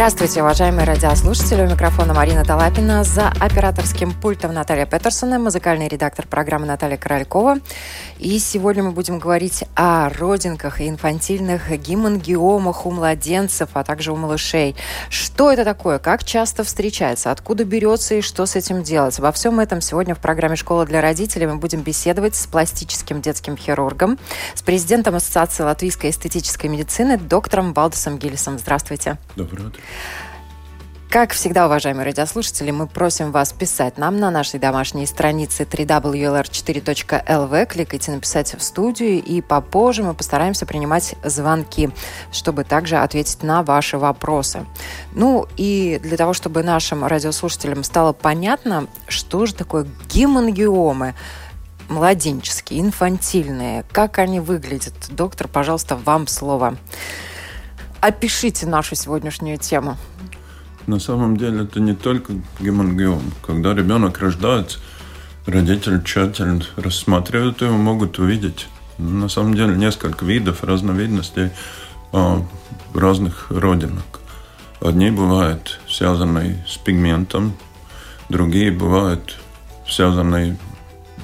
Здравствуйте, уважаемые радиослушатели. У микрофона Марина Талапина. За операторским пультом Наталья Петерсона, музыкальный редактор программы Наталья Королькова. И сегодня мы будем говорить о родинках и инфантильных гемангиомах у младенцев, а также у малышей. Что это такое? Как часто встречается? Откуда берется и что с этим делать? Во всем этом сегодня в программе «Школа для родителей» мы будем беседовать с пластическим детским хирургом, с президентом Ассоциации латвийской эстетической медицины, доктором Балдусом Гиллисом. Здравствуйте. Доброе утро. Как всегда, уважаемые радиослушатели, мы просим вас писать нам на нашей домашней странице www.lr4.lv. Кликайте «Написать в студию», и попозже мы постараемся принимать звонки, чтобы также ответить на ваши вопросы. Ну и для того, чтобы нашим радиослушателям стало понятно, что же такое гемангиомы, младенческие, инфантильные, как они выглядят. Доктор, пожалуйста, вам слово. Опишите нашу сегодняшнюю тему. На самом деле это не только гемангиом. Когда ребенок рождается, родители тщательно рассматривают его, могут увидеть на самом деле несколько видов, разновидностей а, разных родинок. Одни бывают связанные с пигментом, другие бывают связанные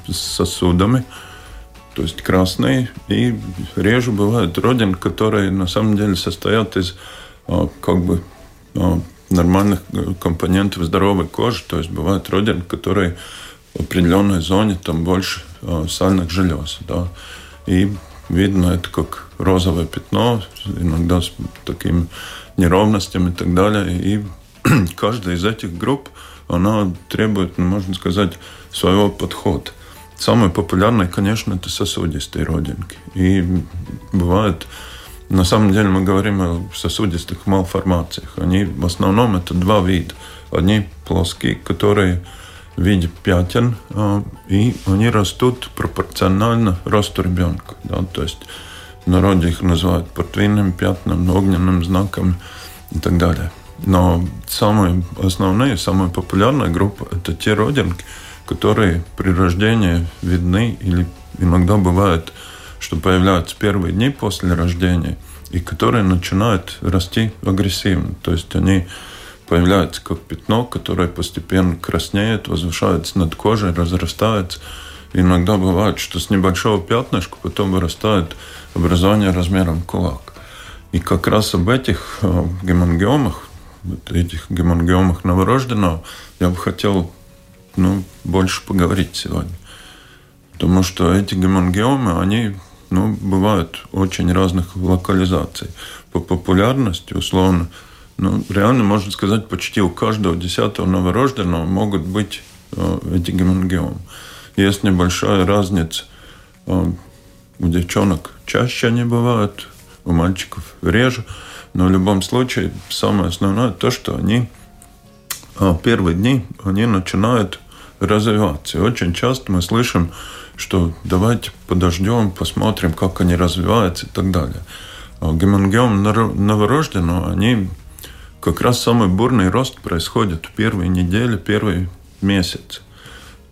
с сосудами, то есть красные, и реже бывают родинки, которые на самом деле состоят из а, как бы а, нормальных э, компонентов здоровой кожи. То есть бывают родинки, которые в определенной зоне там больше э, сальных желез. Да. И видно это как розовое пятно, иногда с такими неровностями и так далее. И каждая из этих групп, она требует, можно сказать, своего подхода. Самые популярные, конечно, это сосудистые родинки. И бывают на самом деле мы говорим о сосудистых малформациях. Они в основном это два вида. Одни плоские, которые в виде пятен, а, и они растут пропорционально росту ребенка. Да? То есть в народе их называют портвинным пятном, огненным знаком и так далее. Но самые основные, самая популярная группа – это те родинки, которые при рождении видны или иногда бывают что появляются первые дни после рождения, и которые начинают расти агрессивно. То есть они появляются как пятно, которое постепенно краснеет, возвышается над кожей, разрастается. иногда бывает, что с небольшого пятнышка потом вырастает образование размером кулак. И как раз об этих э, гемангиомах, этих гемангиомах новорожденного, я бы хотел ну, больше поговорить сегодня. Потому что эти гемангиомы, они ну, бывают очень разных локализаций. По популярности, условно, ну, реально можно сказать, почти у каждого десятого новорожденного могут быть э, эти гемангиомы. Есть небольшая разница. Э, у девчонок чаще они бывают, у мальчиков реже. Но в любом случае, самое основное то, что они э, первые дни они начинают развиваться. И очень часто мы слышим, что давайте подождем, посмотрим, как они развиваются и так далее. А гемангиом новорожденного, они как раз самый бурный рост происходит в первые недели, первый месяц.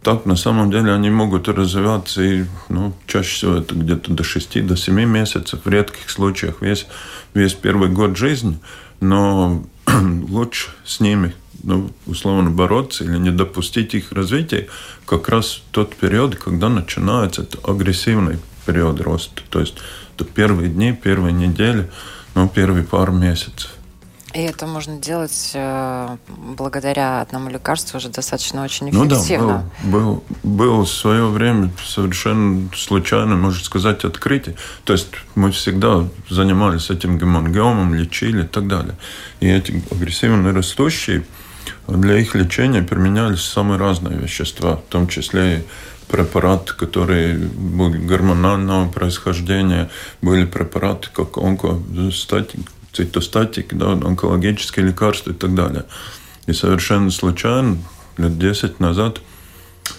Так, на самом деле, они могут развиваться и, ну, чаще всего это где-то до 6 до 7 месяцев, в редких случаях весь, весь первый год жизни, но лучше с ними ну, условно бороться или не допустить их развития, как раз тот период, когда начинается этот агрессивный период роста. То есть это первые дни, первые недели, ну, первые пару месяцев. И это можно делать э, благодаря одному лекарству уже достаточно очень эффективно. Ну да, был, был, был в свое время совершенно случайно, можно сказать, открытие. То есть мы всегда занимались этим гемангиомом, лечили и так далее. И эти агрессивно растущие для их лечения применялись самые разные вещества, в том числе и препараты, которые были гормонального происхождения, были препараты как онкостатик, цитостатик, да, онкологические лекарства и так далее. И совершенно случайно лет 10 назад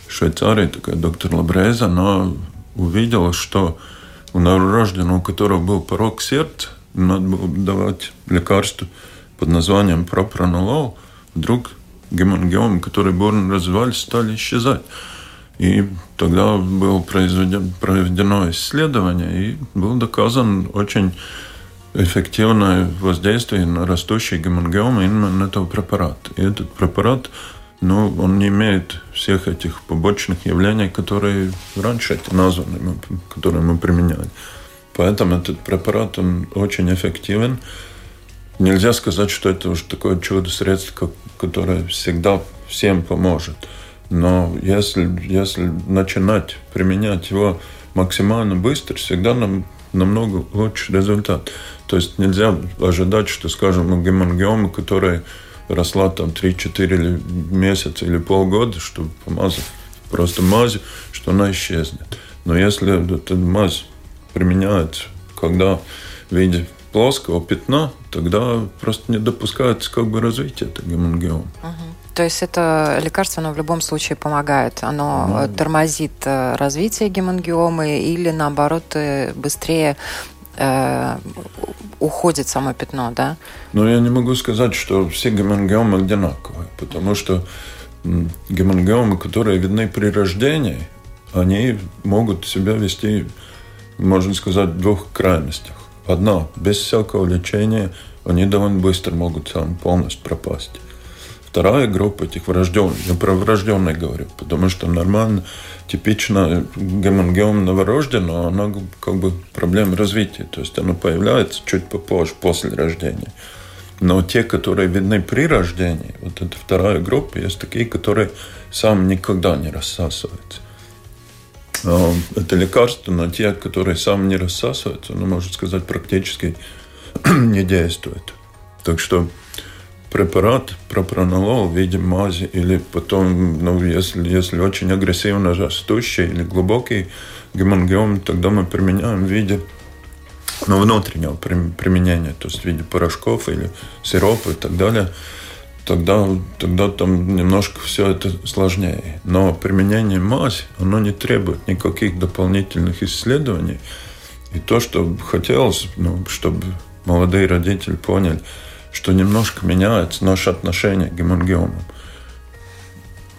в Швейцарии такая доктор Лабреза, она увидела, что у новорожденного, у которого был порог сердца, надо было давать лекарство под названием пропронолол, вдруг гемангиомы, которые бурно развивались, стали исчезать. И тогда было произведено, проведено исследование, и был доказан очень эффективное воздействие на растущие гемангиомы именно этого препарата. И этот препарат, ну, он не имеет всех этих побочных явлений, которые раньше эти названы, которые мы применяли. Поэтому этот препарат, он очень эффективен. Нельзя сказать, что это уже такое чудо-средство, которое всегда всем поможет. Но если, если начинать применять его максимально быстро, всегда нам намного лучше результат. То есть нельзя ожидать, что, скажем, у гемангиомы, которая росла там 3-4 месяца или полгода, чтобы помазать просто мазь, что она исчезнет. Но если эта мазь применяется, когда в виде плоского пятна, тогда просто не допускается как бы развития этого гемангиома. Угу. То есть это лекарство, оно в любом случае помогает. Оно ну, тормозит э, развитие гемангиомы или, наоборот, э, быстрее э, уходит само пятно, да? Ну, я не могу сказать, что все гемангиомы одинаковые, потому что гемангиомы, которые видны при рождении, они могут себя вести, можно сказать, в двух крайностях. Одна, без всякого лечения, они довольно быстро могут сам полностью пропасть. Вторая группа этих врожденных, я про врожденных говорю, потому что нормально, типично гемангиом новорожденного, она как бы проблема развития, то есть она появляется чуть попозже, после рождения. Но те, которые видны при рождении, вот эта вторая группа, есть такие, которые сам никогда не рассасываются. А, это лекарство на те, которые сам не рассасываются, оно, можно сказать, практически не действует. Так что препарат пропронолол в виде мази или потом, ну, если, если очень агрессивно растущий или глубокий гемангиом, тогда мы применяем в виде ну, внутреннего применения, то есть в виде порошков или сиропа и так далее, тогда, тогда там немножко все это сложнее. Но применение мази, оно не требует никаких дополнительных исследований. И то, что хотелось, ну, чтобы молодые родители поняли – что немножко меняется наше отношение к гемангиомам.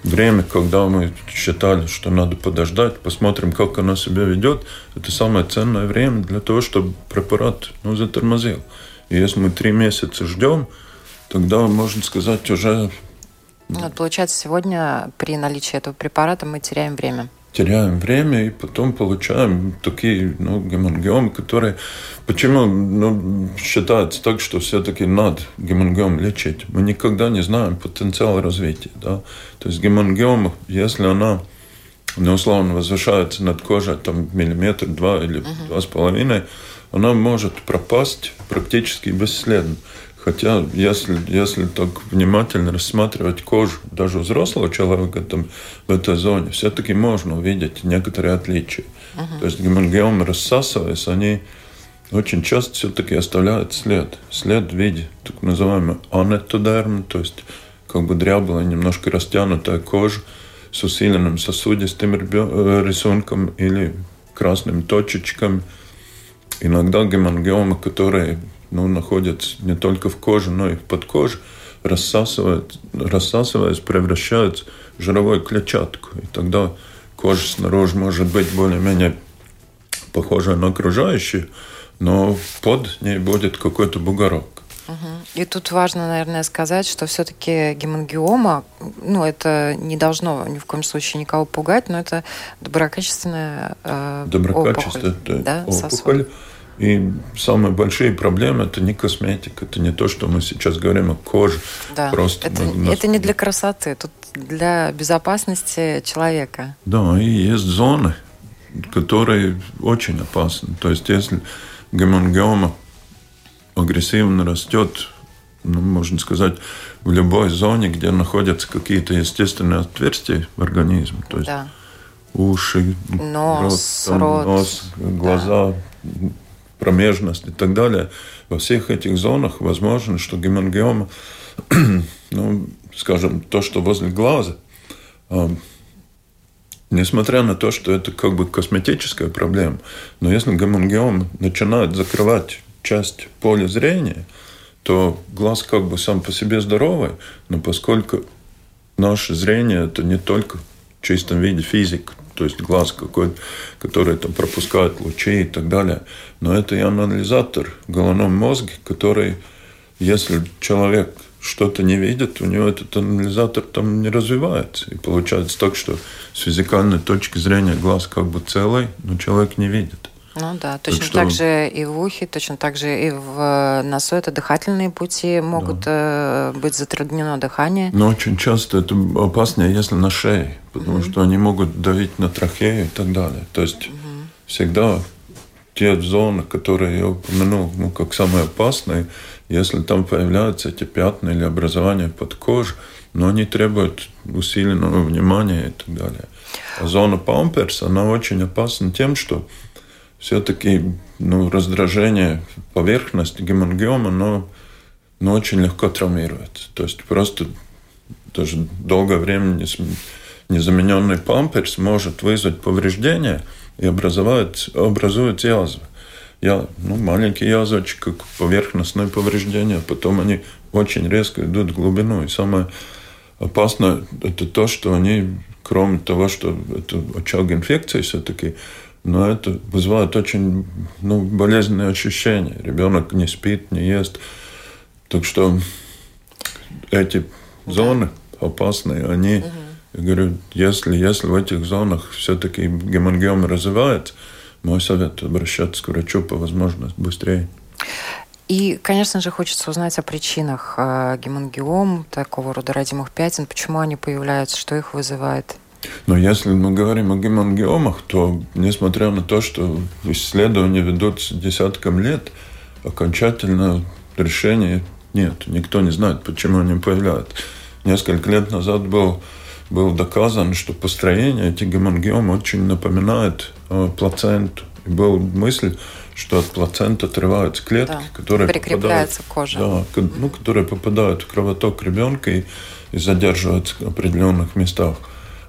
Время, когда мы считали, что надо подождать, посмотрим, как она себя ведет, это самое ценное время для того, чтобы препарат ну, затормозил. И если мы три месяца ждем, тогда, можно сказать, уже... Вот, получается, сегодня при наличии этого препарата мы теряем время теряем время и потом получаем такие ну, гемангиомы, которые... Почему ну, считается так, что все-таки надо гемангиом лечить? Мы никогда не знаем потенциал развития. Да? То есть гемангиома, если она ну, условно возвышается над кожей там, миллиметр, два или uh-huh. два с половиной, она может пропасть практически бесследно. Хотя, если, если так внимательно рассматривать кожу даже взрослого человека там, в этой зоне, все-таки можно увидеть некоторые отличия. Uh-huh. То есть гемангиомы, рассасываясь, они очень часто все-таки оставляют след. След в виде так называемого анетодерма, то есть как бы дряблая, немножко растянутая кожа с усиленным сосудистым э, рисунком или красными точечками. Иногда гемангиомы, которые ну, находятся не только в коже, но и под кожей, рассасывают, рассасываясь, превращаются в жировую клетчатку. И тогда кожа снаружи может быть более-менее похожа на окружающую, но под ней будет какой-то бугорок. И тут важно, наверное, сказать, что все-таки гемангиома, ну, это не должно ни в коем случае никого пугать, но это доброкачественная э, доброкачественная опухоль. Да, опухоль. И самые большие проблемы это не косметика, это не то, что мы сейчас говорим о коже. Да. Просто это, мы, это не для красоты, тут для безопасности человека. Да, и есть зоны, которые очень опасны. То есть, если гемангиома агрессивно растет, ну, можно сказать, в любой зоне, где находятся какие-то естественные отверстия в организме, то есть да. уши, нос, рот, рот нос глаза, да промежность и так далее, во всех этих зонах возможно, что гемангиома, ну, скажем, то, что возле глаза, а, несмотря на то, что это как бы косметическая проблема, но если гемангиом начинает закрывать часть поля зрения, то глаз как бы сам по себе здоровый, но поскольку наше зрение это не только в чистом виде физик, то есть глаз какой-то, который там пропускает лучи и так далее, но это и анализатор в головном мозге, который, если человек что-то не видит, у него этот анализатор там не развивается. И получается так, что с физикальной точки зрения глаз как бы целый, но человек не видит. Ну да, точно так, что... так же и в ухе, точно так же и в э, носу это дыхательные пути могут да. Э, быть затруднено дыхание. Но очень часто это опаснее, если на шее, потому mm-hmm. что они могут давить на трахею и так далее. То есть mm-hmm. всегда те зоны, которые я упомянул, ну, как самые опасные, если там появляются эти пятна или образования под кожей, но они требуют усиленного внимания и так далее. А зона памперс, она очень опасна тем, что все-таки ну, раздражение поверхности гемангиома, но, но очень легко травмируется. То есть просто даже долгое время незамененный памперс может вызвать повреждение и образовать, образует язвы. Я, ну, маленькие язвочки, как поверхностное повреждение, потом они очень резко идут в глубину. И самое опасное – это то, что они, кроме того, что это очаг инфекции все-таки, но это вызывает очень ну, болезненные ощущения. Ребенок не спит, не ест. Так что эти зоны опасные, они, угу. я говорю, если, если в этих зонах все-таки гемангиомы развивается, мой совет обращаться к врачу по возможности быстрее. И, конечно же, хочется узнать о причинах э, гемангиом, такого рода родимых пятен, почему они появляются, что их вызывает. Но если мы говорим о гемангиомах, то, несмотря на то, что исследования ведутся десяткам лет, окончательно решения нет. Никто не знает, почему они появляются. Несколько лет назад был, был доказано, что построение этих гемангиом очень напоминает э, плаценту. И была мысль, что от плаценты отрываются клетки, да, которые прикрепляются попадают, к коже. Да, ну, которые попадают в кровоток ребенка и, и задерживаются в определенных местах.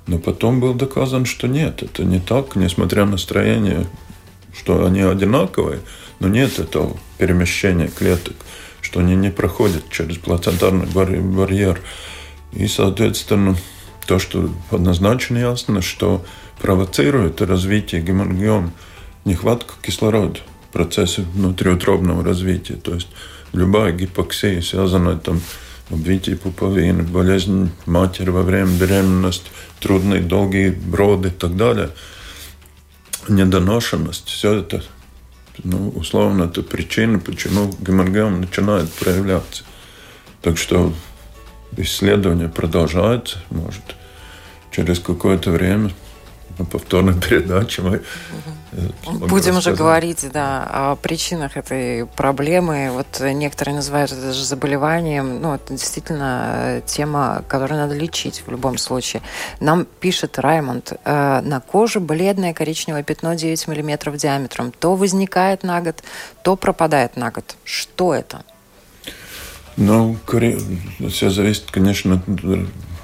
Но потом был доказан, что нет, это не так, несмотря на строение, что они одинаковые, но нет этого перемещения клеток, что они не проходят через плацентарный барьер. И, соответственно, то, что однозначно ясно, что провоцирует развитие гемангиом нехватка кислорода в процессе внутриутробного развития. То есть любая гипоксия, связанная там обвитие пуповины, болезнь матери во время беременности, трудные долгие броды и так далее, недоношенность, все это, ну, условно, это причина, почему гемангиом начинает проявляться. Так что исследование продолжается, может, через какое-то время на повторной передаче мы Будем уже говорить, да, о причинах этой проблемы. Вот некоторые называют это даже заболеванием. Ну, это действительно э, тема, которую надо лечить в любом случае. Нам пишет Раймонд, э, на коже бледное коричневое пятно 9 миллиметров диаметром. То возникает на год, то пропадает на год. Что это? Ну, все зависит, конечно, от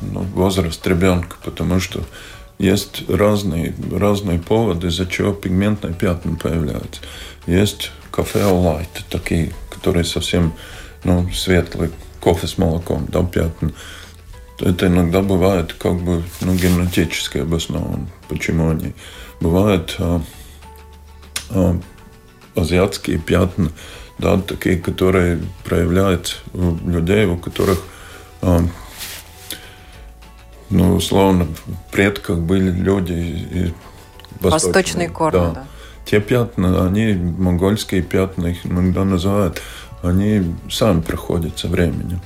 ну, возраста ребенка, потому что есть разные, разные поводы, из-за чего пигментные пятна появляются. Есть кофе light, такие, которые совсем ну, светлые, кофе с молоком, да, пятна. Это иногда бывает как бы ну, генетически обосновано, почему они. Бывают а, а, азиатские пятна, да, такие, которые проявляются у людей, у которых а, ну, условно, предках были люди из Восточные корни, да. да. Те пятна, они, монгольские пятна, их иногда называют, они сами проходят со временем.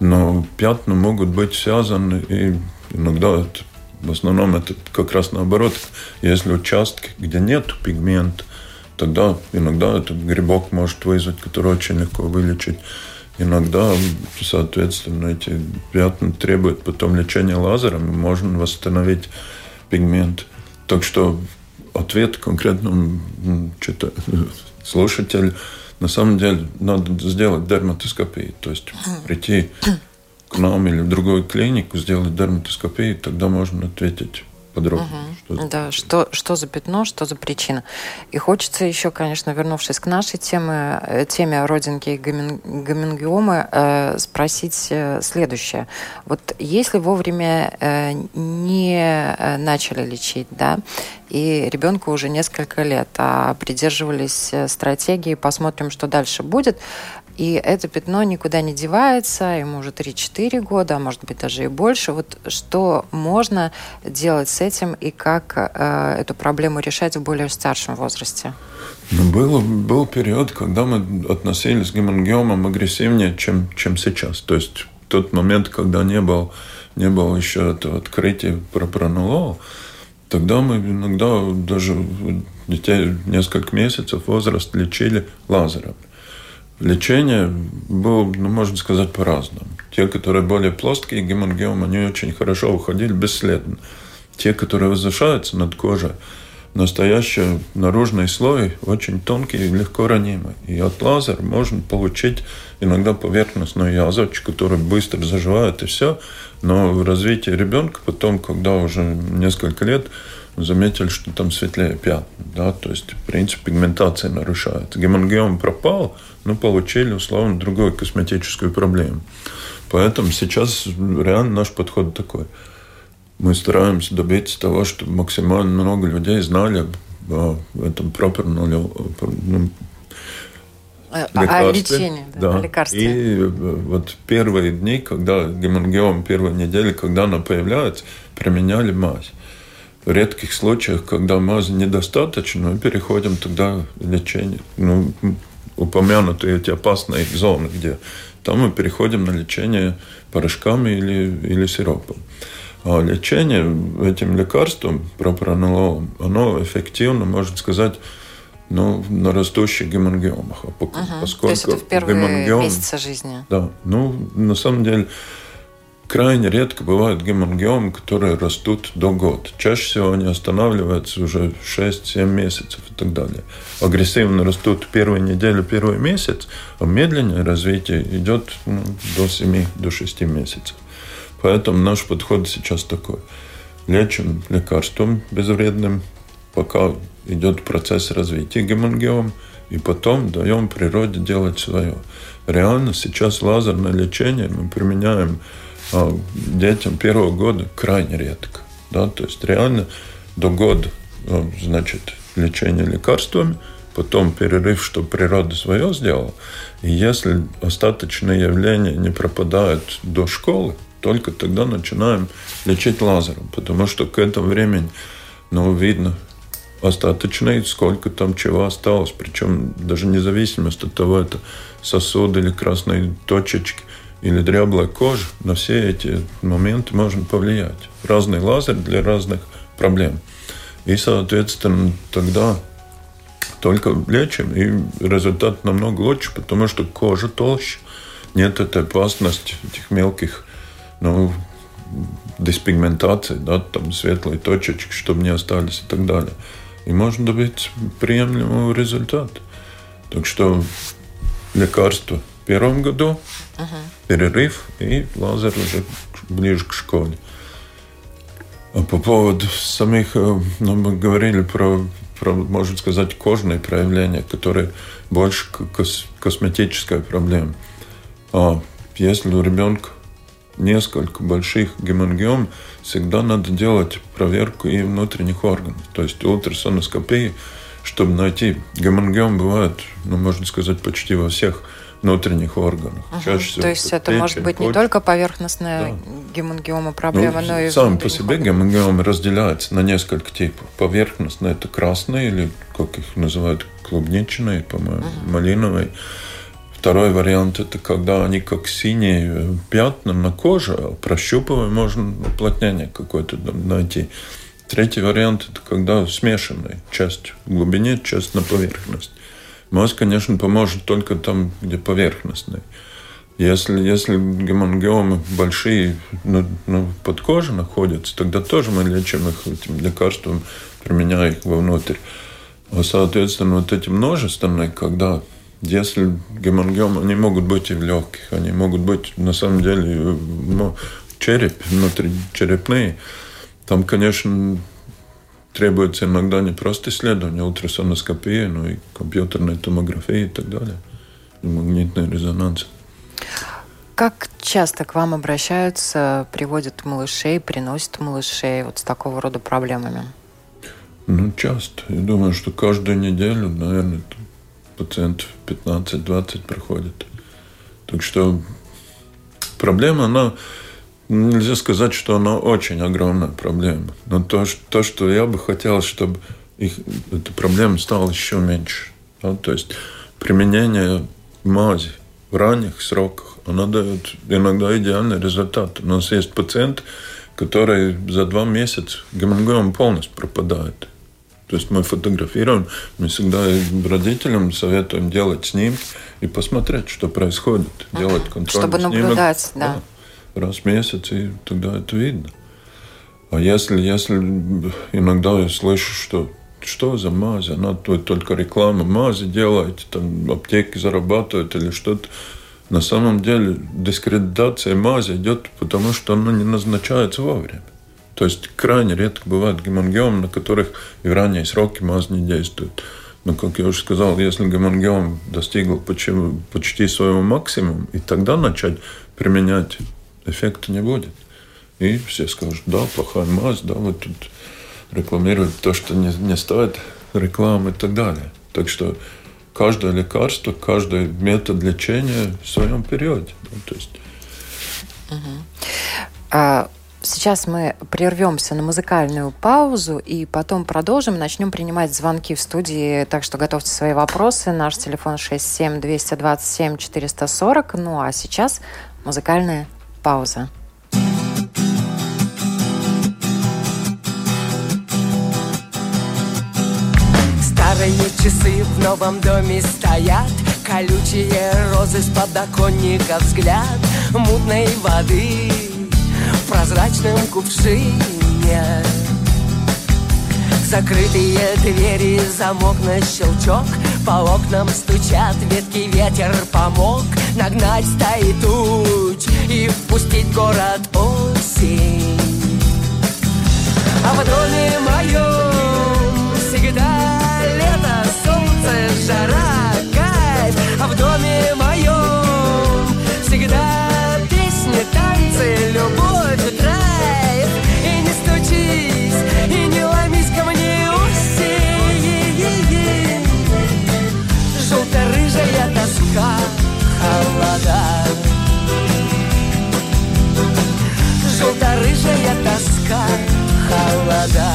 Но пятна могут быть связаны, и иногда это, в основном это как раз наоборот. Если участки, где нет пигмента, тогда иногда этот грибок может вызвать, который очень легко вылечить. Иногда, соответственно, эти пятна требуют потом лечения лазером, и можно восстановить пигмент. Так что ответ конкретному слушателю на самом деле надо сделать дерматоскопию, то есть прийти к нам или в другую клинику, сделать дерматоскопию, тогда можно ответить подробно. Угу. Что да, что, что за пятно, что за причина. И хочется еще, конечно, вернувшись к нашей теме, э, теме родинки и гомингиомы, э, спросить э, следующее. Вот если вовремя э, не э, начали лечить, да, и ребенку уже несколько лет, а придерживались стратегии, посмотрим, что дальше будет, и это пятно никуда не девается, ему уже 3-4 года, а может быть даже и больше. Вот что можно делать с этим и как э, эту проблему решать в более старшем возрасте? Ну, был, был период, когда мы относились к гемангиомам агрессивнее, чем, чем сейчас. То есть тот момент, когда не был, не было еще этого открытия про пронолол, тогда мы иногда даже детей несколько месяцев возраст лечили лазером. Лечение было, ну, можно сказать, по-разному. Те, которые более плоские, гемангиом, они очень хорошо уходили бесследно. Те, которые возвышаются над кожей, настоящий наружный слой очень тонкий и легко ранимый. И от лазера можно получить иногда поверхностную язвочку, которая быстро заживает и все. Но в развитии ребенка потом, когда уже несколько лет, заметили, что там светлее пятна. Да? То есть, в принципе, пигментация нарушается. Гемангиом пропал, но получили, условно, другую косметическую проблему. Поэтому сейчас реально наш подход такой. Мы стараемся добиться того, чтобы максимально много людей знали о этом проперном ну, о лечении, да, да. о лекарстве. И э, вот первые дни, когда гемангиом, первые недели, когда она появляется, применяли мазь. В редких случаях, когда мази недостаточно, мы переходим тогда в лечение. Ну, упомянутые эти опасные зоны, где там мы переходим на лечение порошками или, или сиропом. А лечение этим лекарством, пропранололом, оно эффективно, можно сказать, ну, на растущих гемангиомах. Угу. Поскольку То есть это в первые гемангиом, месяцы жизни? Да. Ну, на самом деле, крайне редко бывают гемангиомы, которые растут до года. Чаще всего они останавливаются уже 6-7 месяцев и так далее. Агрессивно растут первые недели, первый месяц, а медленное развитие идет ну, до 7 до 6 месяцев. Поэтому наш подход сейчас такой. Лечим лекарством безвредным, пока идет процесс развития гемангиом, и потом даем природе делать свое. Реально сейчас лазерное лечение мы применяем детям первого года крайне редко. Да? То есть реально до года а, значит, лечение лекарствами, потом перерыв, чтобы природа свое сделала. И если остаточные явления не пропадают до школы, только тогда начинаем лечить лазером, потому что к этому времени ну, видно остаточные, сколько там чего осталось, причем даже независимость от того, это сосуды или красные точечки – или дряблая кожа, на все эти моменты можно повлиять. Разный лазер для разных проблем. И, соответственно, тогда только лечим, и результат намного лучше, потому что кожа толще, нет этой опасности этих мелких ну, диспигментации, да, там светлые точечки, чтобы не остались и так далее. И можно добиться приемлемого результата. Так что лекарство в первом году – Ага. Перерыв и лазер уже ближе к школе. А по поводу самих, э, ну, мы говорили про, про, можно сказать, кожные проявления, которые больше кос, косметическая проблема. А если у ребенка несколько больших гемангиом, всегда надо делать проверку и внутренних органов, то есть ультрасоноскопии, чтобы найти. Гемангиом бывает, ну, можно сказать, почти во всех внутренних органах. Угу. Чаще всего То есть это печень, может быть не почек. только поверхностная да. гемангиома проблема, ну, но и Сам по себе гемангиома разделяется на несколько типов. Поверхностная – это красные или, как их называют, клубничные, по-моему, угу. малиновые. Второй вариант – это когда они как синие пятна на коже, а прощупывая можно уплотнение какое-то найти. Третий вариант – это когда смешанная часть в глубине, часть на поверхность. Мозг, конечно, поможет только там, где поверхностный. Если, если гемангиомы большие ну, ну, под кожей находятся, тогда тоже мы лечим их этим лекарством, применяя их вовнутрь. А, соответственно, вот эти множественные, когда если гемангиомы, они могут быть и в легких, они могут быть на самом деле ну, череп, внутри черепные. Там, конечно, требуется иногда не просто исследование, а ультрасоноскопия, но и компьютерная томография и так далее, и магнитный резонанс. Как часто к вам обращаются, приводят малышей, приносят малышей вот с такого рода проблемами? Ну, часто. Я думаю, что каждую неделю, наверное, пациентов 15-20 проходит. Так что проблема, она нельзя сказать, что она очень огромная проблема. Но то, что, то, что я бы хотел, чтобы их, эта проблема стала еще меньше. Да? То есть применение мази в ранних сроках, она дает иногда идеальный результат. У нас есть пациент, который за два месяца гемоглобин полностью пропадает. То есть мы фотографируем, мы всегда родителям советуем делать снимки и посмотреть, что происходит, делать контроль. Чтобы наблюдать, да. да. Раз в месяц, и тогда это видно. А если, если иногда я слышу, что что за мази, она только реклама мази делает, там аптеки зарабатывают или что-то. На самом деле дискредитация мази идет, потому что она не назначается вовремя. То есть крайне редко бывают гемангиомы, на которых и в ранние сроки мазь не действует. Но, как я уже сказал, если гемангиом достигл почти, почти своего максимума, и тогда начать применять, эффекта не будет. И все скажут, да, плохая мазь, да, вы тут рекламируете то, что не, не стоит рекламы и так далее. Так что каждое лекарство, каждый метод лечения в своем периоде. Да, то есть... А Сейчас мы прервемся на музыкальную паузу и потом продолжим. Начнем принимать звонки в студии, так что готовьте свои вопросы. Наш телефон 67 227 440. Ну а сейчас музыкальная пауза. Старые часы в новом доме стоят Колючие розы с подоконника взгляд Мутной воды в прозрачном кувшине Закрытые двери, замок на щелчок По окнам стучат ветки, ветер помог. Нагнать стаи туч и впустить город осень. А в доме моем всегда лето, солнце, жара, кайф. А в доме моем всегда холода Желто-рыжая тоска, холода.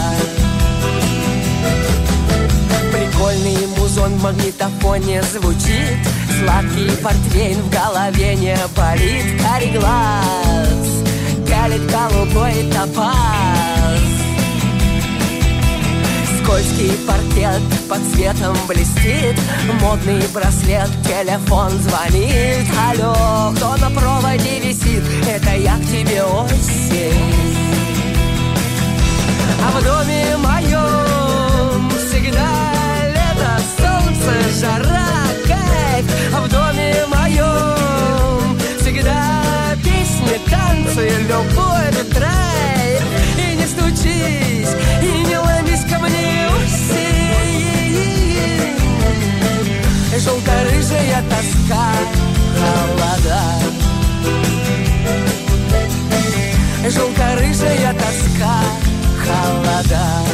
Прикольный музон в магнитофоне звучит. Сладкий портвейн в голове не болит. Карий глаз пялит голубой топаз Скользкий паркет под светом блестит. Модный браслет, телефон звонит. Алло, кто на проводе висит? Это я к тебе осень А в доме моем всегда лето, солнце, жара, кайф. А в доме моем всегда песни, танцы, любовь, драйв. И не стучись, и не тоска, холода. Желто-рыжая тоска, холода.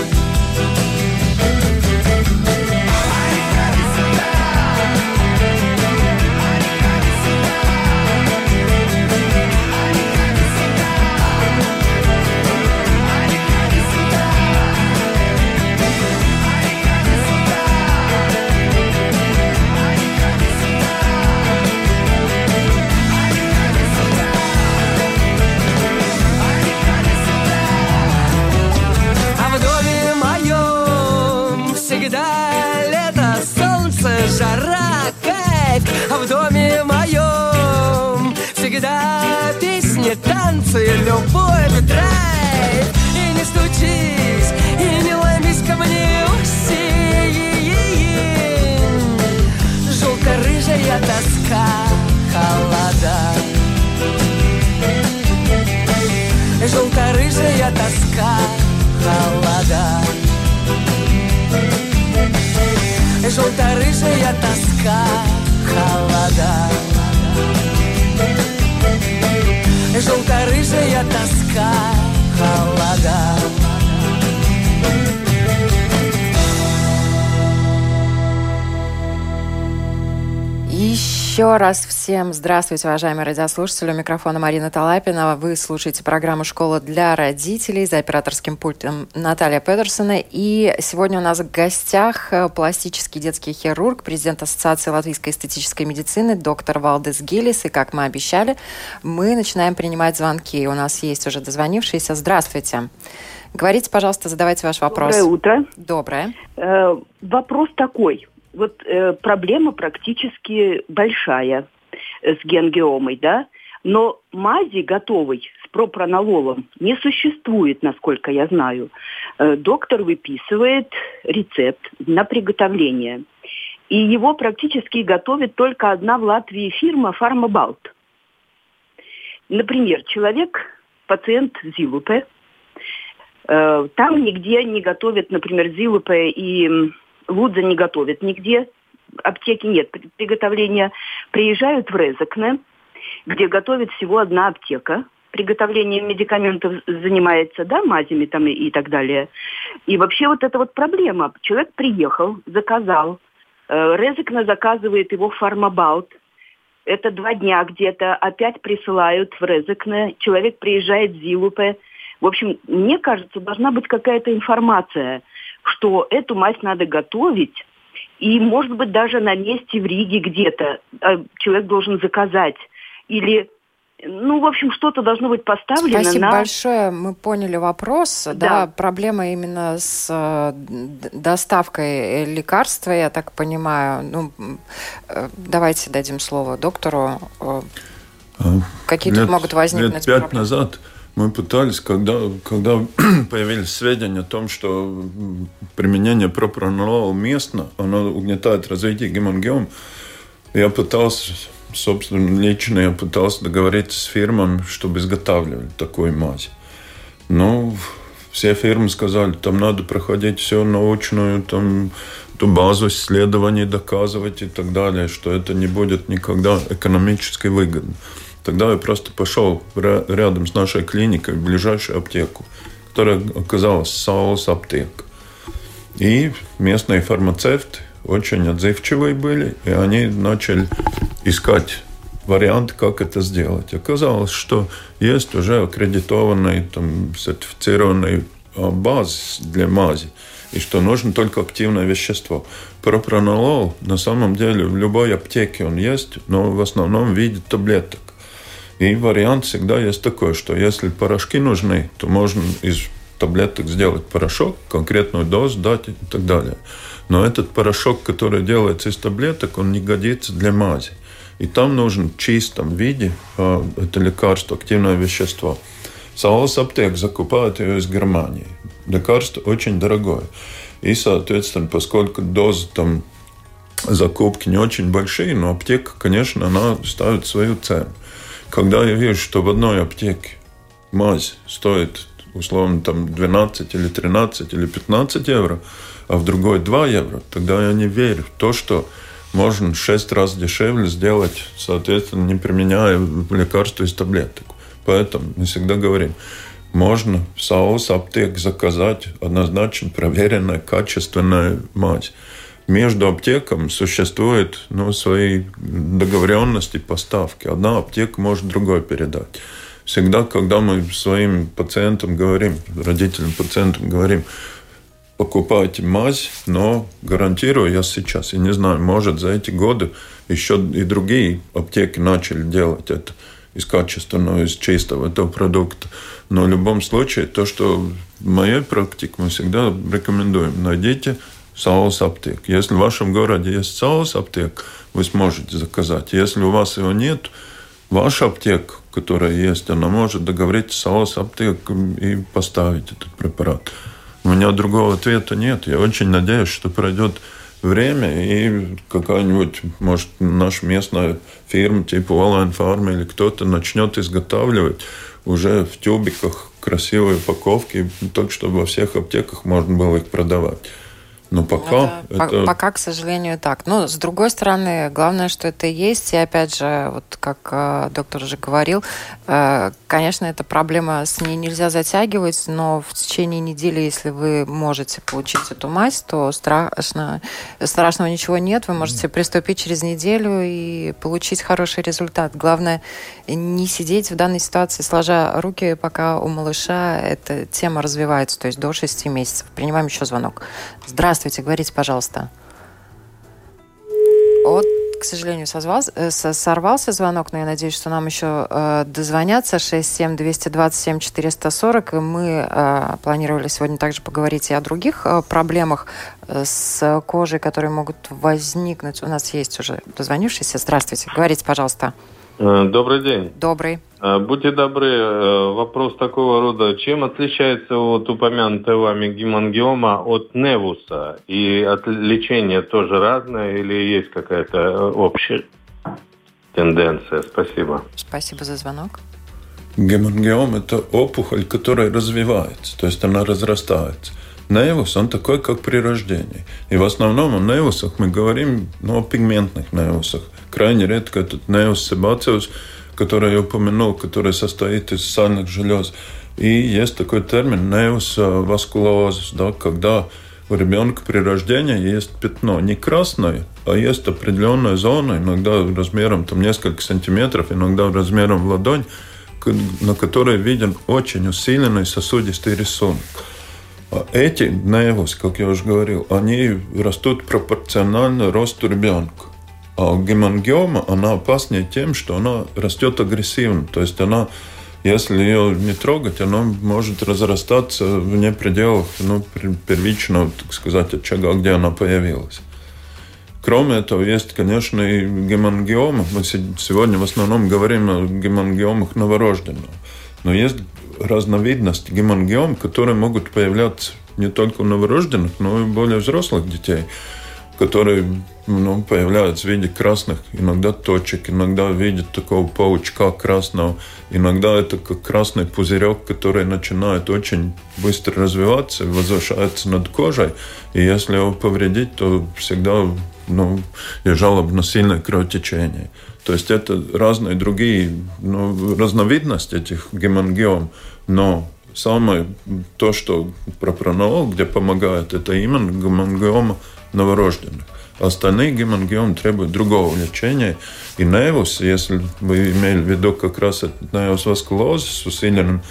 Еще раз всем здравствуйте, уважаемые радиослушатели. У микрофона Марина Талапина. Вы слушаете программу «Школа для родителей» за операторским пультом Наталья Петерсона. И сегодня у нас в гостях э, пластический детский хирург, президент Ассоциации латвийской эстетической медицины, доктор Валдес Гиллис. И, как мы обещали, мы начинаем принимать звонки. У нас есть уже дозвонившиеся. Здравствуйте. Говорите, пожалуйста, задавайте ваш вопрос. Доброе утро. Доброе. Э, вопрос такой вот э, проблема практически большая э, с генгиомой, да, но мази готовой с пропронололом не существует, насколько я знаю. Э, доктор выписывает рецепт на приготовление. И его практически готовит только одна в Латвии фирма «Фармабалт». Например, человек, пациент Зилупе, э, там нигде не готовят, например, Зилупе и Лудза не готовит нигде, аптеки нет приготовления. Приезжают в Резекне, где готовит всего одна аптека. Приготовлением медикаментов занимается, да, мазями там и, и так далее. И вообще вот эта вот проблема. Человек приехал, заказал, э, Резекна заказывает его фармабаут. Это два дня где-то, опять присылают в Резекне, человек приезжает в Зилупе. В общем, мне кажется, должна быть какая-то информация – что эту мазь надо готовить, и, может быть, даже на месте в Риге где-то э, человек должен заказать. Или ну, в общем, что-то должно быть поставлено Спасибо на... большое. Мы поняли вопрос. Да. да, проблема именно с э, доставкой лекарства, я так понимаю. Ну, э, давайте дадим слово доктору. А, Какие лет, тут могут возникнуть лет пять проблемы? назад мы пытались, когда, когда появились сведения о том, что применение пропронолола местно, оно угнетает развитие гемангиом, я пытался, собственно, лично я пытался договориться с фирмами, чтобы изготавливали такую мазь. Но все фирмы сказали, там надо проходить все научную, там, ту базу исследований доказывать и так далее, что это не будет никогда экономически выгодно. Тогда я просто пошел рядом с нашей клиникой в ближайшую аптеку, которая оказалась Саус аптека. И местные фармацевты очень отзывчивые были, и они начали искать вариант, как это сделать. Оказалось, что есть уже аккредитованный, там, сертифицированный а, баз для мази, и что нужно только активное вещество. Пропронолол на самом деле в любой аптеке он есть, но в основном в виде таблеток. И вариант всегда есть такой, что если порошки нужны, то можно из таблеток сделать порошок, конкретную дозу дать и так далее. Но этот порошок, который делается из таблеток, он не годится для мази. И там нужен в чистом виде а, это лекарство, активное вещество. Саус аптек закупает ее из Германии. Лекарство очень дорогое. И, соответственно, поскольку дозы там закупки не очень большие, но аптека, конечно, она ставит свою цену. Когда я вижу, что в одной аптеке мазь стоит условно там 12 или 13 или 15 евро, а в другой 2 евро, тогда я не верю в то, что можно 6 раз дешевле сделать, соответственно, не применяя лекарства из таблеток. Поэтому мы всегда говорим, можно в САОС аптек заказать однозначно проверенная качественная мазь между аптеками существуют ну, свои договоренности поставки. Одна аптека может другой передать. Всегда, когда мы своим пациентам говорим, родителям пациентам говорим, покупайте мазь, но гарантирую я сейчас, и не знаю, может за эти годы еще и другие аптеки начали делать это из качественного, из чистого этого продукта. Но в любом случае, то, что в моей практике мы всегда рекомендуем, найдите Саус аптек. Если в вашем городе есть Саус аптек, вы сможете заказать. Если у вас его нет, ваша аптека, которая есть, она может договориться с Саус аптек и поставить этот препарат. У меня другого ответа нет. Я очень надеюсь, что пройдет время, и какая-нибудь, может, наша местная фирма типа Online Farm или кто-то начнет изготавливать уже в тюбиках красивые упаковки, так, чтобы во всех аптеках можно было их продавать. Но пока это, это... Пока, к сожалению, так. Но, с другой стороны, главное, что это есть. И, опять же, вот как э, доктор уже говорил, э, конечно, эта проблема, с ней нельзя затягивать, но в течение недели, если вы можете получить эту мазь, то страшно, страшного ничего нет. Вы можете приступить через неделю и получить хороший результат. Главное, не сидеть в данной ситуации, сложа руки, пока у малыша эта тема развивается, то есть до 6 месяцев. Принимаем еще звонок. Здравствуйте, говорите, пожалуйста. Вот, к сожалению, созвался, э, сорвался звонок, но я надеюсь, что нам еще э, дозвонятся 67-227-440. И мы э, планировали сегодня также поговорить и о других э, проблемах э, с кожей, которые могут возникнуть. У нас есть уже дозвонившийся. Здравствуйте, говорите, пожалуйста. Э, добрый день. Добрый. Э, будьте добры, э, вопрос такого рода. Чем отличается вот упомянутая вами гемангиома от невуса? И от лечения тоже разное или есть какая-то общая тенденция? Спасибо. Спасибо за звонок. Гемангиом – это опухоль, которая развивается, то есть она разрастается. Невус, он такой, как при рождении. И в основном о невусах мы говорим ну, о пигментных невусах. Крайне редко этот невус себациус, который я упомянул, который состоит из сальных желез. И есть такой термин невус васкулозис, да, когда у ребенка при рождении есть пятно. Не красное, а есть определенная зона, иногда размером там, несколько сантиметров, иногда размером в ладонь, на которой виден очень усиленный сосудистый рисунок. А эти невус, как я уже говорил, они растут пропорционально росту ребенка. А гемангиома, она опаснее тем, что она растет агрессивно. То есть она, если ее не трогать, она может разрастаться вне пределов ну, первичного, так сказать, очага, где она появилась. Кроме этого, есть, конечно, и гемангиома. Мы сегодня в основном говорим о гемангиомах новорожденного. Но есть разновидности гемангиом, которые могут появляться не только у новорожденных, но и у более взрослых детей, которые ну, появляются в виде красных, иногда точек, иногда в виде такого паучка красного. Иногда это как красный пузырек, который начинает очень быстро развиваться возвышается над кожей. И если его повредить, то всегда ну, и жалоб на сильное кровотечение. То есть это разные другие ну, разновидности этих гемангиом, но самое то, что пропронол, где помогает, это именно гемангиома новорожденных. Остальные гемангиомы требуют другого лечения. И невус, если вы имели в виду как раз этот невус васкулозис с усиленным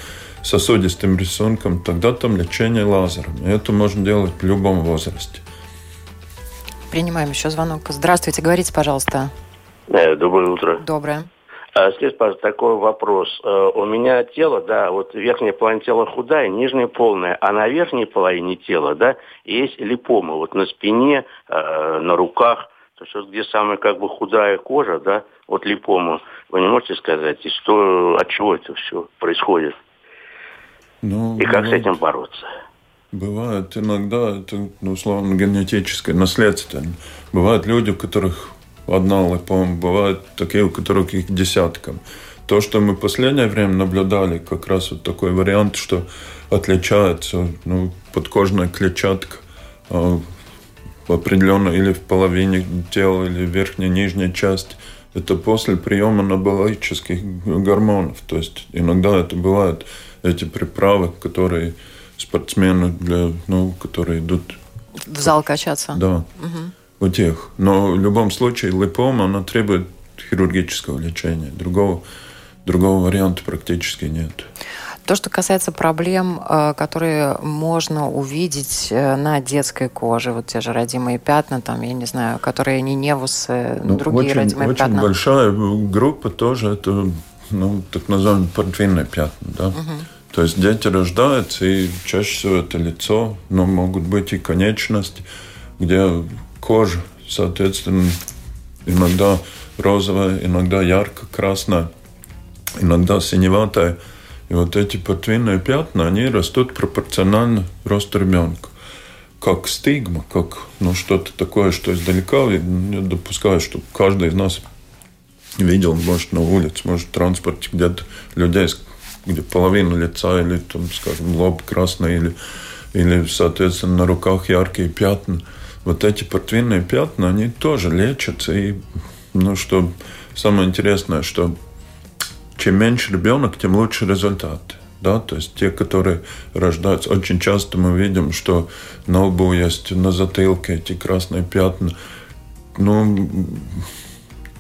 сосудистым рисунком, тогда там лечение лазером. И это можно делать в любом возрасте. Принимаем еще звонок. Здравствуйте, говорите, пожалуйста. Доброе утро. Доброе. А, скажите, пожалуйста, такой вопрос. Э, у меня тело, да, вот верхняя половина тела худая, нижняя полная, а на верхней половине тела, да, есть липомы, вот на спине, э, на руках, то есть вот где самая как бы худая кожа, да, вот липома, вы не можете сказать, и что, от чего это все происходит? Ну, и как бывает, с этим бороться? Бывает иногда, это, ну, условно, генетическое, наследственное. Бывают люди, у которых одна липома, бывают такие, у которых их десяткам. То, что мы в последнее время наблюдали, как раз вот такой вариант, что отличается ну, подкожная клетчатка э, определенно или в половине тела, или в верхней, нижней части. Это после приема анаболических гормонов. То есть иногда это бывают эти приправы, которые спортсмены, для, ну, которые идут... В зал качаться? Да. Угу у тех. Но в любом случае липома, она требует хирургического лечения. Другого, другого варианта практически нет. То, что касается проблем, э, которые можно увидеть э, на детской коже, вот те же родимые пятна, там, я не знаю, которые не невусы, ну, другие очень, родимые очень пятна. Очень большая группа тоже, это ну, так называемые портвинные пятна. Да? Угу. То есть дети рождаются, и чаще всего это лицо, но могут быть и конечность, где кожа, соответственно, иногда розовая, иногда ярко-красная, иногда синеватая. И вот эти портвинные пятна, они растут пропорционально росту ребенка. Как стигма, как ну, что-то такое, что издалека, я допускаю, что каждый из нас видел, может, на улице, может, в транспорте где-то людей, где половина лица или, там, скажем, лоб красный, или, или, соответственно, на руках яркие пятна – вот эти портвинные пятна, они тоже лечатся. И, ну, что самое интересное, что чем меньше ребенок, тем лучше результат. Да? То есть те, которые рождаются, очень часто мы видим, что на лбу есть, на затылке эти красные пятна. Ну,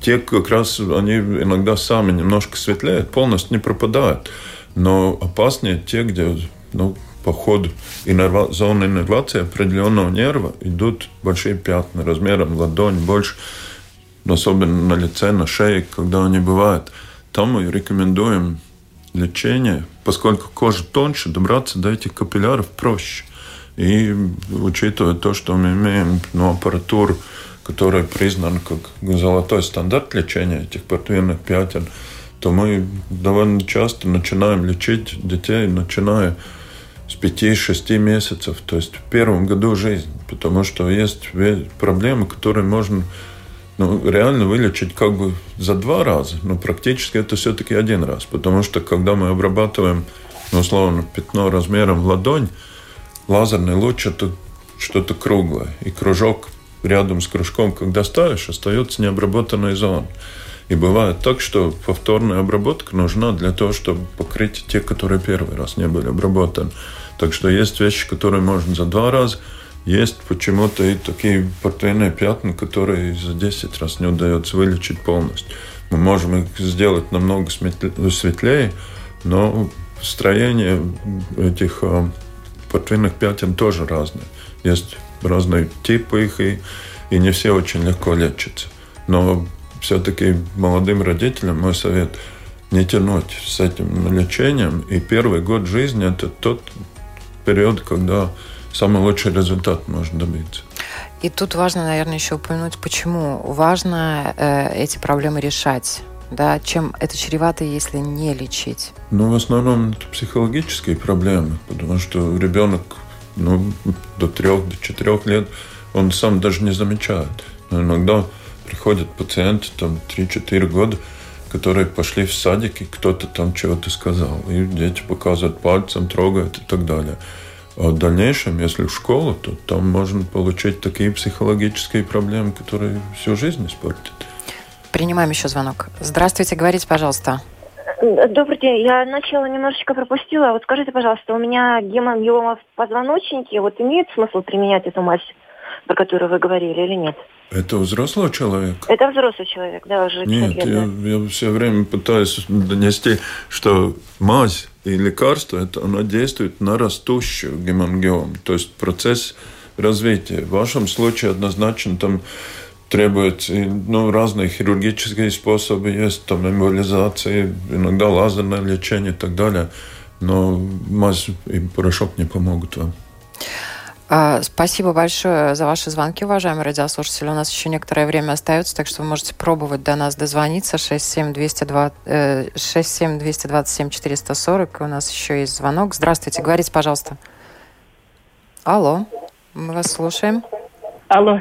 те как раз, они иногда сами немножко светлеют, полностью не пропадают. Но опаснее те, где ну, по ходу иннерва... зоны иннервации определенного нерва идут большие пятна размером ладонь, больше, особенно на лице, на шее, когда они бывают. Там мы рекомендуем лечение, поскольку кожа тоньше, добраться до этих капилляров проще. И учитывая то, что мы имеем ну, аппаратуру, которая признана как золотой стандарт лечения этих портвинных пятен, то мы довольно часто начинаем лечить детей, начиная с 5-6 месяцев, то есть в первом году жизни, потому что есть проблемы, которые можно ну, реально вылечить как бы за два раза, но практически это все-таки один раз, потому что когда мы обрабатываем, ну, условно, пятно размером в ладонь, лазерный луч это что-то круглое, и кружок рядом с кружком, когда ставишь, остается необработанной зона. И бывает так, что повторная обработка нужна для того, чтобы покрыть те, которые первый раз не были обработаны. Так что есть вещи, которые можно за два раза, есть почему-то и такие портвейные пятна, которые за 10 раз не удается вылечить полностью. Мы можем их сделать намного светлее, но строение этих а, портвейных пятен тоже разное. Есть разные типы их, и, и не все очень легко лечатся. Но все-таки молодым родителям мой совет не тянуть с этим лечением. И первый год жизни – это тот период, когда самый лучший результат можно добиться. И тут важно, наверное, еще упомянуть, почему важно э, эти проблемы решать. Да, чем это чревато, если не лечить? Ну, в основном это психологические проблемы, потому что ребенок ну, до трех, до четырех лет он сам даже не замечает. Но иногда приходят пациенты, там, 3-4 года, которые пошли в садик, и кто-то там чего-то сказал. И дети показывают пальцем, трогают и так далее. А в дальнейшем, если в школу, то там можно получить такие психологические проблемы, которые всю жизнь испортят. Принимаем еще звонок. Здравствуйте, говорите, пожалуйста. Добрый день. Я начало немножечко пропустила. Вот скажите, пожалуйста, у меня гемангиома в позвоночнике. Вот имеет смысл применять эту мазь, про которую вы говорили, или нет? Это взрослый человек? Это взрослый человек, да, уже Нет, лет, я, да. я все время пытаюсь донести, что мазь и лекарство, это оно действует на растущую гемангиому, то есть процесс развития. В вашем случае однозначно там требуется ну, разные хирургические способы, есть там эмболизации, иногда лазерное лечение и так далее, но мазь и порошок не помогут вам. А, спасибо большое за ваши звонки, уважаемые радиослушатели. У нас еще некоторое время остается, так что вы можете пробовать до нас дозвониться 67-227 440. У нас еще есть звонок. Здравствуйте, говорите, пожалуйста. Алло, мы вас слушаем. Алло.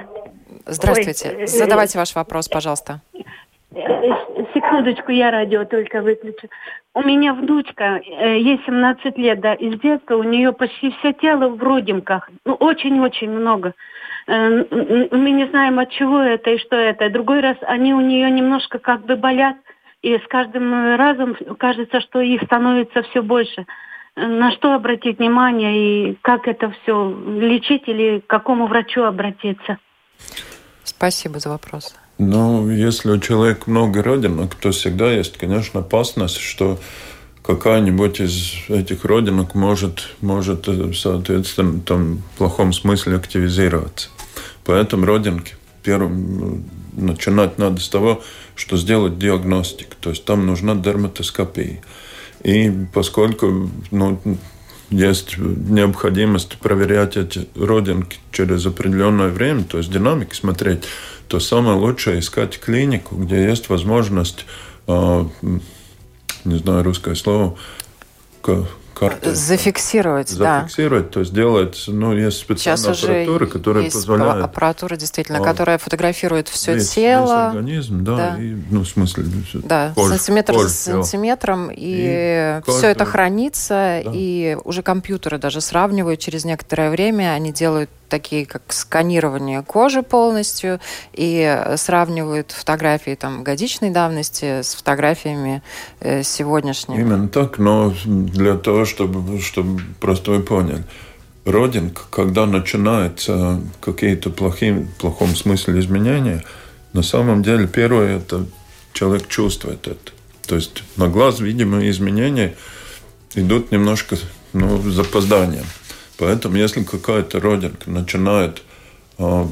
Здравствуйте. Ой, Задавайте ваш вопрос, пожалуйста. Секундочку, я радио только выключу. У меня внучка, э, ей 17 лет, да, из детства у нее почти все тело в родинках. Ну, очень-очень много. Э, мы не знаем, от чего это и что это. Другой раз они у нее немножко как бы болят, и с каждым разом кажется, что их становится все больше. На что обратить внимание и как это все лечить или к какому врачу обратиться? Спасибо за вопрос. Ну, если у человека много родинок, то всегда есть, конечно, опасность, что какая-нибудь из этих родинок может, может соответственно, там, в плохом смысле активизироваться. Поэтому родинки первым начинать надо с того, что сделать диагностику. То есть там нужна дерматоскопия. И поскольку ну, есть необходимость проверять эти родинки через определенное время, то есть динамики смотреть, то самое лучшее искать клинику, где есть возможность, а, не знаю русское слово, карты. Зафиксировать, Зафиксировать, да. то есть делать, ну, есть специальная Сейчас аппаратура, которая есть позволяет... аппаратура, действительно, а, которая фотографирует все весь, тело. Весь организм, да, да. И, ну, в смысле... Да, кожа, сантиметр кожа, за сантиметром, и, и все это хранится, да. и уже компьютеры даже сравнивают через некоторое время, они делают такие как сканирование кожи полностью и сравнивают фотографии там годичной давности с фотографиями э, сегодняшними. Именно так, но для того, чтобы, чтобы просто вы поняли, родинка, когда начинаются какие-то плохие, в плохом смысле изменения, на самом деле первое это человек чувствует это. То есть на глаз видимые изменения идут немножко ну, с запозданием. Поэтому если какая-то родинка начинает а,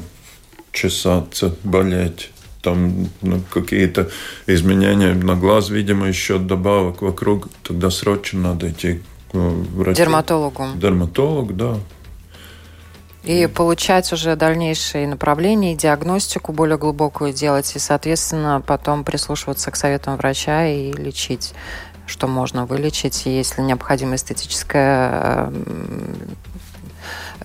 чесаться, болеть, там ну, какие-то изменения на глаз, видимо, еще добавок вокруг, тогда срочно надо идти к врачу. Дерматологу. Дерматолог, да. И получать уже дальнейшие направления диагностику более глубокую делать, и, соответственно, потом прислушиваться к советам врача и лечить, что можно вылечить, если необходимо эстетическое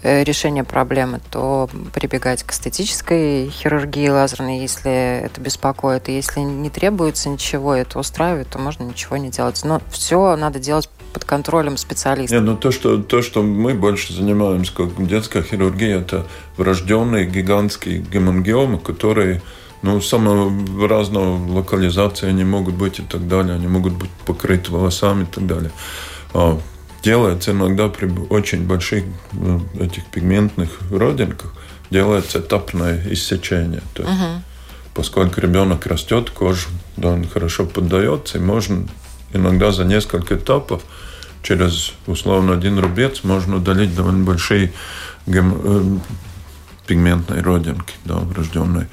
э, решение проблемы, то прибегать к эстетической хирургии лазерной, если это беспокоит. И если не требуется ничего, это устраивает, то можно ничего не делать. Но все надо делать под контролем специалистов. Нет, ну то что, то, что мы больше занимаемся, как детская хирургия, это врожденные гигантские гемангиомы, которые ну, самого разного локализации они могут быть и так далее. Они могут быть покрыты волосами и так далее. Делается иногда при очень больших ну, этих пигментных родинках делается этапное иссечение. То есть, угу. Поскольку ребенок растет, кожа да, он хорошо поддается, и можно иногда за несколько этапов через условно один рубец можно удалить довольно большие гем... Э, пигментные родинки, да, врожденные.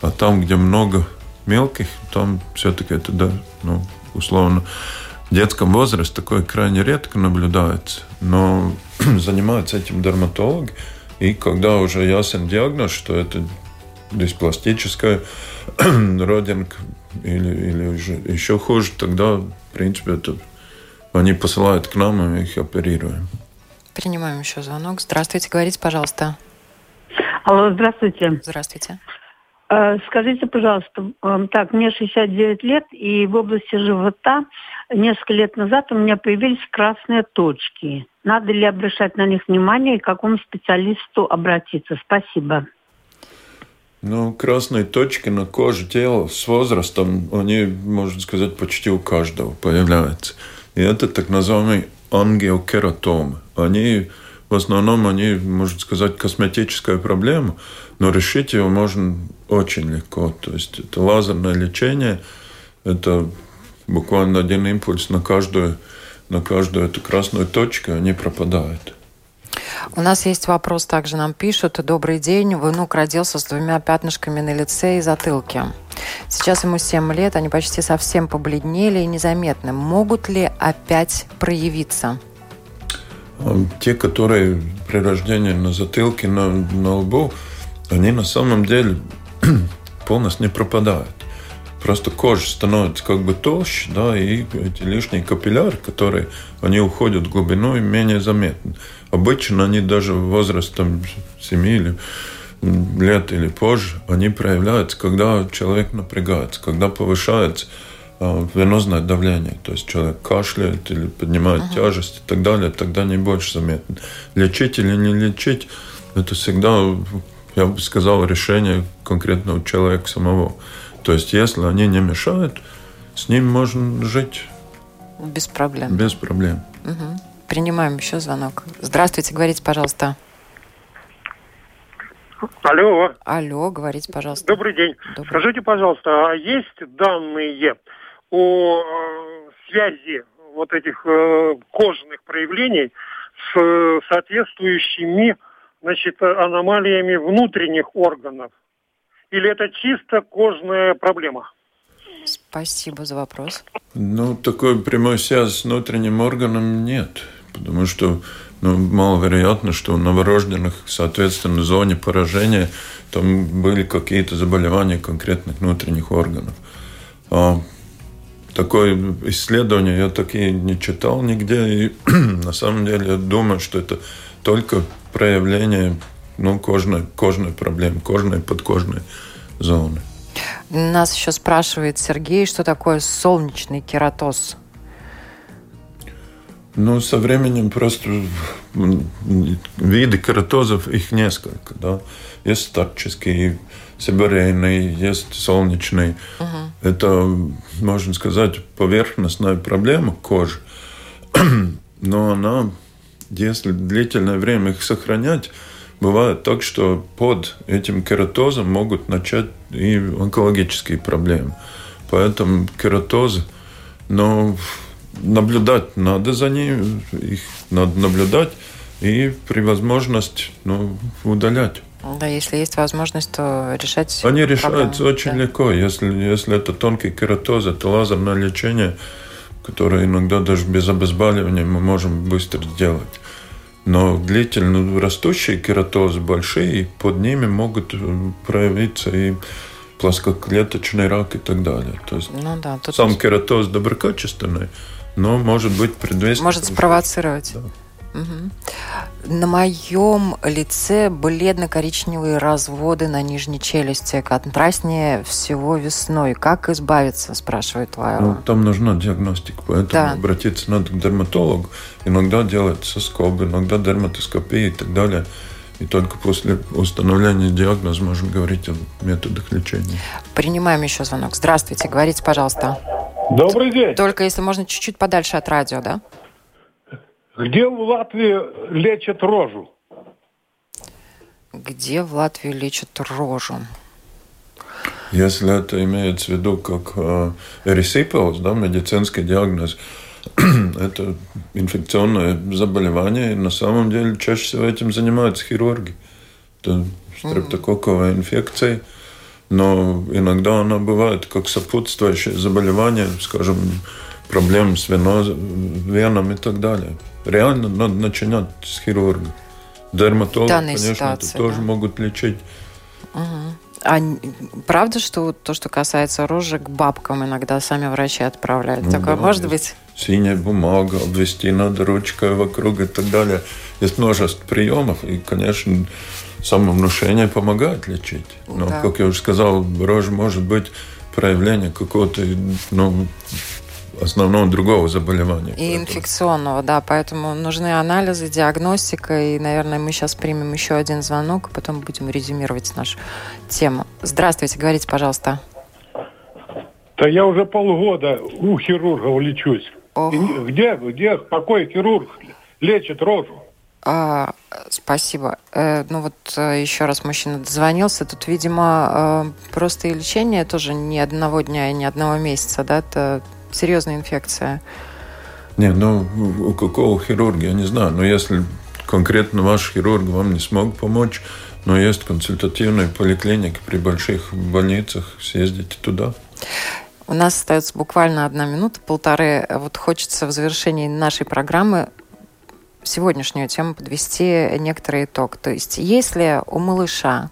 А там, где много мелких, там все-таки это, да, ну, условно, детском возрасте такое крайне редко наблюдается, но занимаются этим дерматологи, и когда уже ясен диагноз, что это диспластическая родинка или, или еще хуже, тогда, в принципе, это они посылают к нам, и мы их оперируем. Принимаем еще звонок. Здравствуйте, говорите, пожалуйста. Алло, здравствуйте. Здравствуйте. Э, скажите, пожалуйста, эм, так, мне 69 лет, и в области живота несколько лет назад у меня появились красные точки. Надо ли обращать на них внимание и к какому специалисту обратиться? Спасибо. Ну, красные точки на коже тела с возрастом, они, можно сказать, почти у каждого появляются. И это так называемые ангиокератомы. Они в основном они, можно сказать, косметическая проблема, но решить его можно очень легко. То есть это лазерное лечение, это буквально один импульс на каждую, на каждую эту красную точку, они пропадают. У нас есть вопрос, также нам пишут. Добрый день, внук родился с двумя пятнышками на лице и затылке. Сейчас ему 7 лет, они почти совсем побледнели и незаметны. Могут ли опять проявиться? А, те, которые при рождении на затылке, на, на лбу, они на самом деле полностью не пропадают. Просто кожа становится как бы толще, да, и эти лишние капилляры, которые, они уходят в глубину и менее заметны. Обычно они даже в возрасте 7 или лет или позже, они проявляются, когда человек напрягается, когда повышается а, венозное давление, то есть человек кашляет или поднимает uh-huh. тяжесть и так далее, тогда не больше заметно. Лечить или не лечить, это всегда, я бы сказал, решение конкретного человека самого. То есть если они не мешают, с ним можно жить. Без проблем. Без проблем. Угу. Принимаем еще звонок. Здравствуйте, говорите, пожалуйста. Алло. Алло, говорите, пожалуйста. Добрый день. Добрый. Скажите, пожалуйста, а есть данные о э, связи вот этих э, кожных проявлений с э, соответствующими значит, аномалиями внутренних органов? Или это чисто кожная проблема? Спасибо за вопрос. Ну, такой прямой связи с внутренним органом нет. Потому что ну, маловероятно, что у новорожденных, соответственно, в зоне поражения там были какие-то заболевания конкретных внутренних органов. А такое исследование я такие не читал нигде. И на самом деле я думаю, что это только проявление ну, кожной, кожной проблемы, кожной подкожной зоны. Нас еще спрашивает Сергей, что такое солнечный кератоз? Ну, со временем просто виды кератозов, их несколько, да. Есть старческий, сибирейный, есть солнечный. Это, можно сказать, поверхностная проблема кожи. Но она, если длительное время их сохранять, бывает так, что под этим кератозом могут начать и онкологические проблемы. Поэтому кератоз, но наблюдать надо за ним, их надо наблюдать и при возможности ну, удалять. Да, если есть возможность, то решать Они решаются очень Да. легко. Если, если это тонкий кератоз, это лазерное лечение, которое иногда даже без обезболивания мы можем быстро сделать. Но длительно растущие кератозы большие, и под ними могут э, проявиться и плоскоклеточный рак и так далее. То есть Ну да, тут сам кератоз доброкачественный, но может быть предвестником. может спровоцировать. Да. На моем лице бледно-коричневые разводы на нижней челюсти, контрастнее всего весной. Как избавиться, спрашивает Ну, Лайла. там нужна диагностика, поэтому Да. обратиться надо к дерматологу. Иногда делается скоб, иногда дерматоскопия и так далее. И только после установления диагноза можем говорить о методах лечения. Принимаем еще звонок. Здравствуйте, говорите, пожалуйста. Добрый день. Только если можно чуть-чуть подальше от радио, да? Где в Латвии лечат рожу? Где в Латвии лечат рожу? Если это имеется в виду как э, эрисипелс, да, медицинский диагноз, это инфекционное заболевание, и на самом деле чаще всего этим занимаются хирурги. Это стрептококковая инфекция, но иногда она бывает как сопутствующее заболевание, скажем, проблем с веноз- веном и так далее. Реально надо начинать с хирурга. Дерматологи, данной конечно, ситуации, это тоже да. могут лечить. А н- правда, что то, что касается рожи, к бабкам иногда сами врачи отправляют? Ну Такое да, может быть? синяя бумага, обвести надо ручкой вокруг и так далее. Есть множество приемов, и, конечно, самовнушение помогает лечить. Но, Да. как я уже сказал, рожа может быть проявление какого-то ну, основного другого заболевания. И Поэтому- инфекционного, да, поэтому нужны анализы, диагностика, и, наверное, мы сейчас примем еще один звонок, и потом будем резюмировать нашу тему. Здравствуйте, говорите, пожалуйста. Да я уже полгода у хирургов лечусь. Ох. Где, где, какой хирург лечит рожу? А, спасибо. Э, ну вот э, еще раз мужчина дозвонился. Тут, видимо, э, просто и лечение тоже не одного дня и не одного месяца, да? Это серьезная инфекция. Не, ну, у какого хирурга, я не знаю. Но если конкретно ваш хирург вам не смог помочь, но есть консультативная поликлиника при больших больницах, съездите туда. У нас остается буквально одна минута, полторы. Вот хочется в завершении нашей программы сегодняшнюю тему подвести некоторый итог. То есть, если у малыша,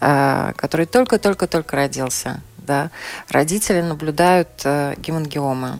э, который только-только-только родился, да, родители наблюдают э, гемангиомы,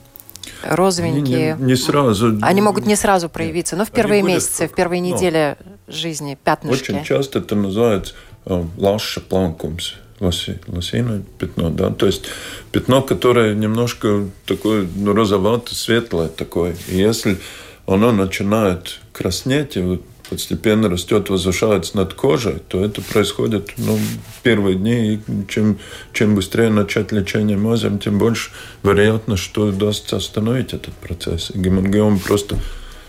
розовенькие, не, не сразу. они могут не сразу проявиться, но в первые месяцы, как- в первые ну, недели жизни, пятнышки. Очень часто это называется э, лаша планкумс, лоси- лосиное пятно, да, то есть пятно, которое немножко такое ну, розовато-светлое такое. И если оно начинает краснеть и вот постепенно растет, возвышается над кожей, то это происходит ну, первые дни. И чем, чем быстрее начать лечение мазем, тем больше вероятность, что удастся остановить этот процесс. И гемангиом просто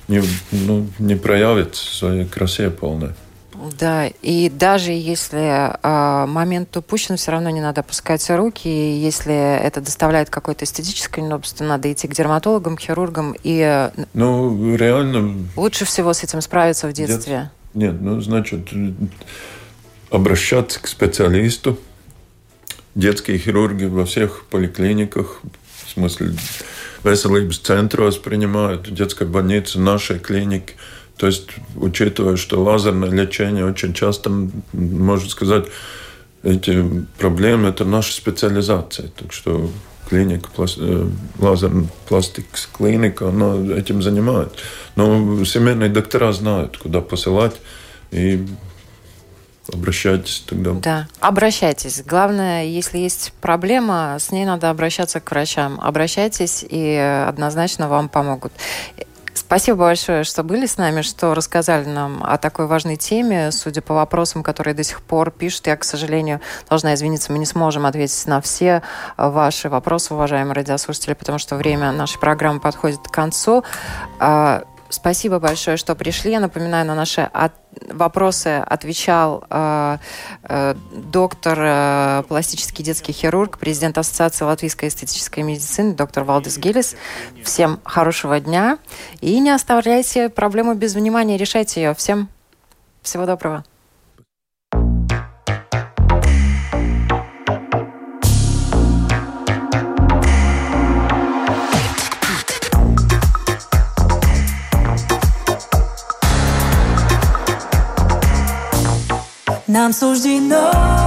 не, ну, не проявит своей красе полной. Да, и даже если э, момент упущен, все равно не надо опускать руки. И если это доставляет какое-то эстетическое неудобство, надо идти к дерматологам, к хирургам. И э, Ну, реально, лучше всего с этим справиться в детстве. нет, ну, значит, обращаться к специалисту. Детские хирурги во всех поликлиниках, в смысле, veselības центros принимают, детской больнице, нашей клинике. То есть, учитывая, что лазерное лечение очень часто, можно сказать, эти проблемы – это наша специализация. Так что клиника, плас- э, лазерная пластикс клиника, она этим занимается. Но семейные доктора знают, куда посылать, и обращайтесь тогда. Да, обращайтесь. Главное, если есть проблема, с ней надо обращаться к врачам. Обращайтесь, и однозначно вам помогут. Спасибо большое, что были с нами, что рассказали нам о такой важной теме. Судя по вопросам, которые до сих пор пишут, я, к сожалению, должна извиниться, мы не сможем ответить на все ваши вопросы, уважаемые радиослушатели, потому что время нашей программы подходит к концу. Спасибо большое, что пришли. Я напоминаю, на наши от... вопросы отвечал э, э, доктор, э, пластический детский хирург, президент Ассоциации латвийской эстетической медицины, доктор Валдис Гиллис. Всем хорошего дня и не оставляйте проблему без внимания, решайте ее. Всем всего доброго. Нам суждено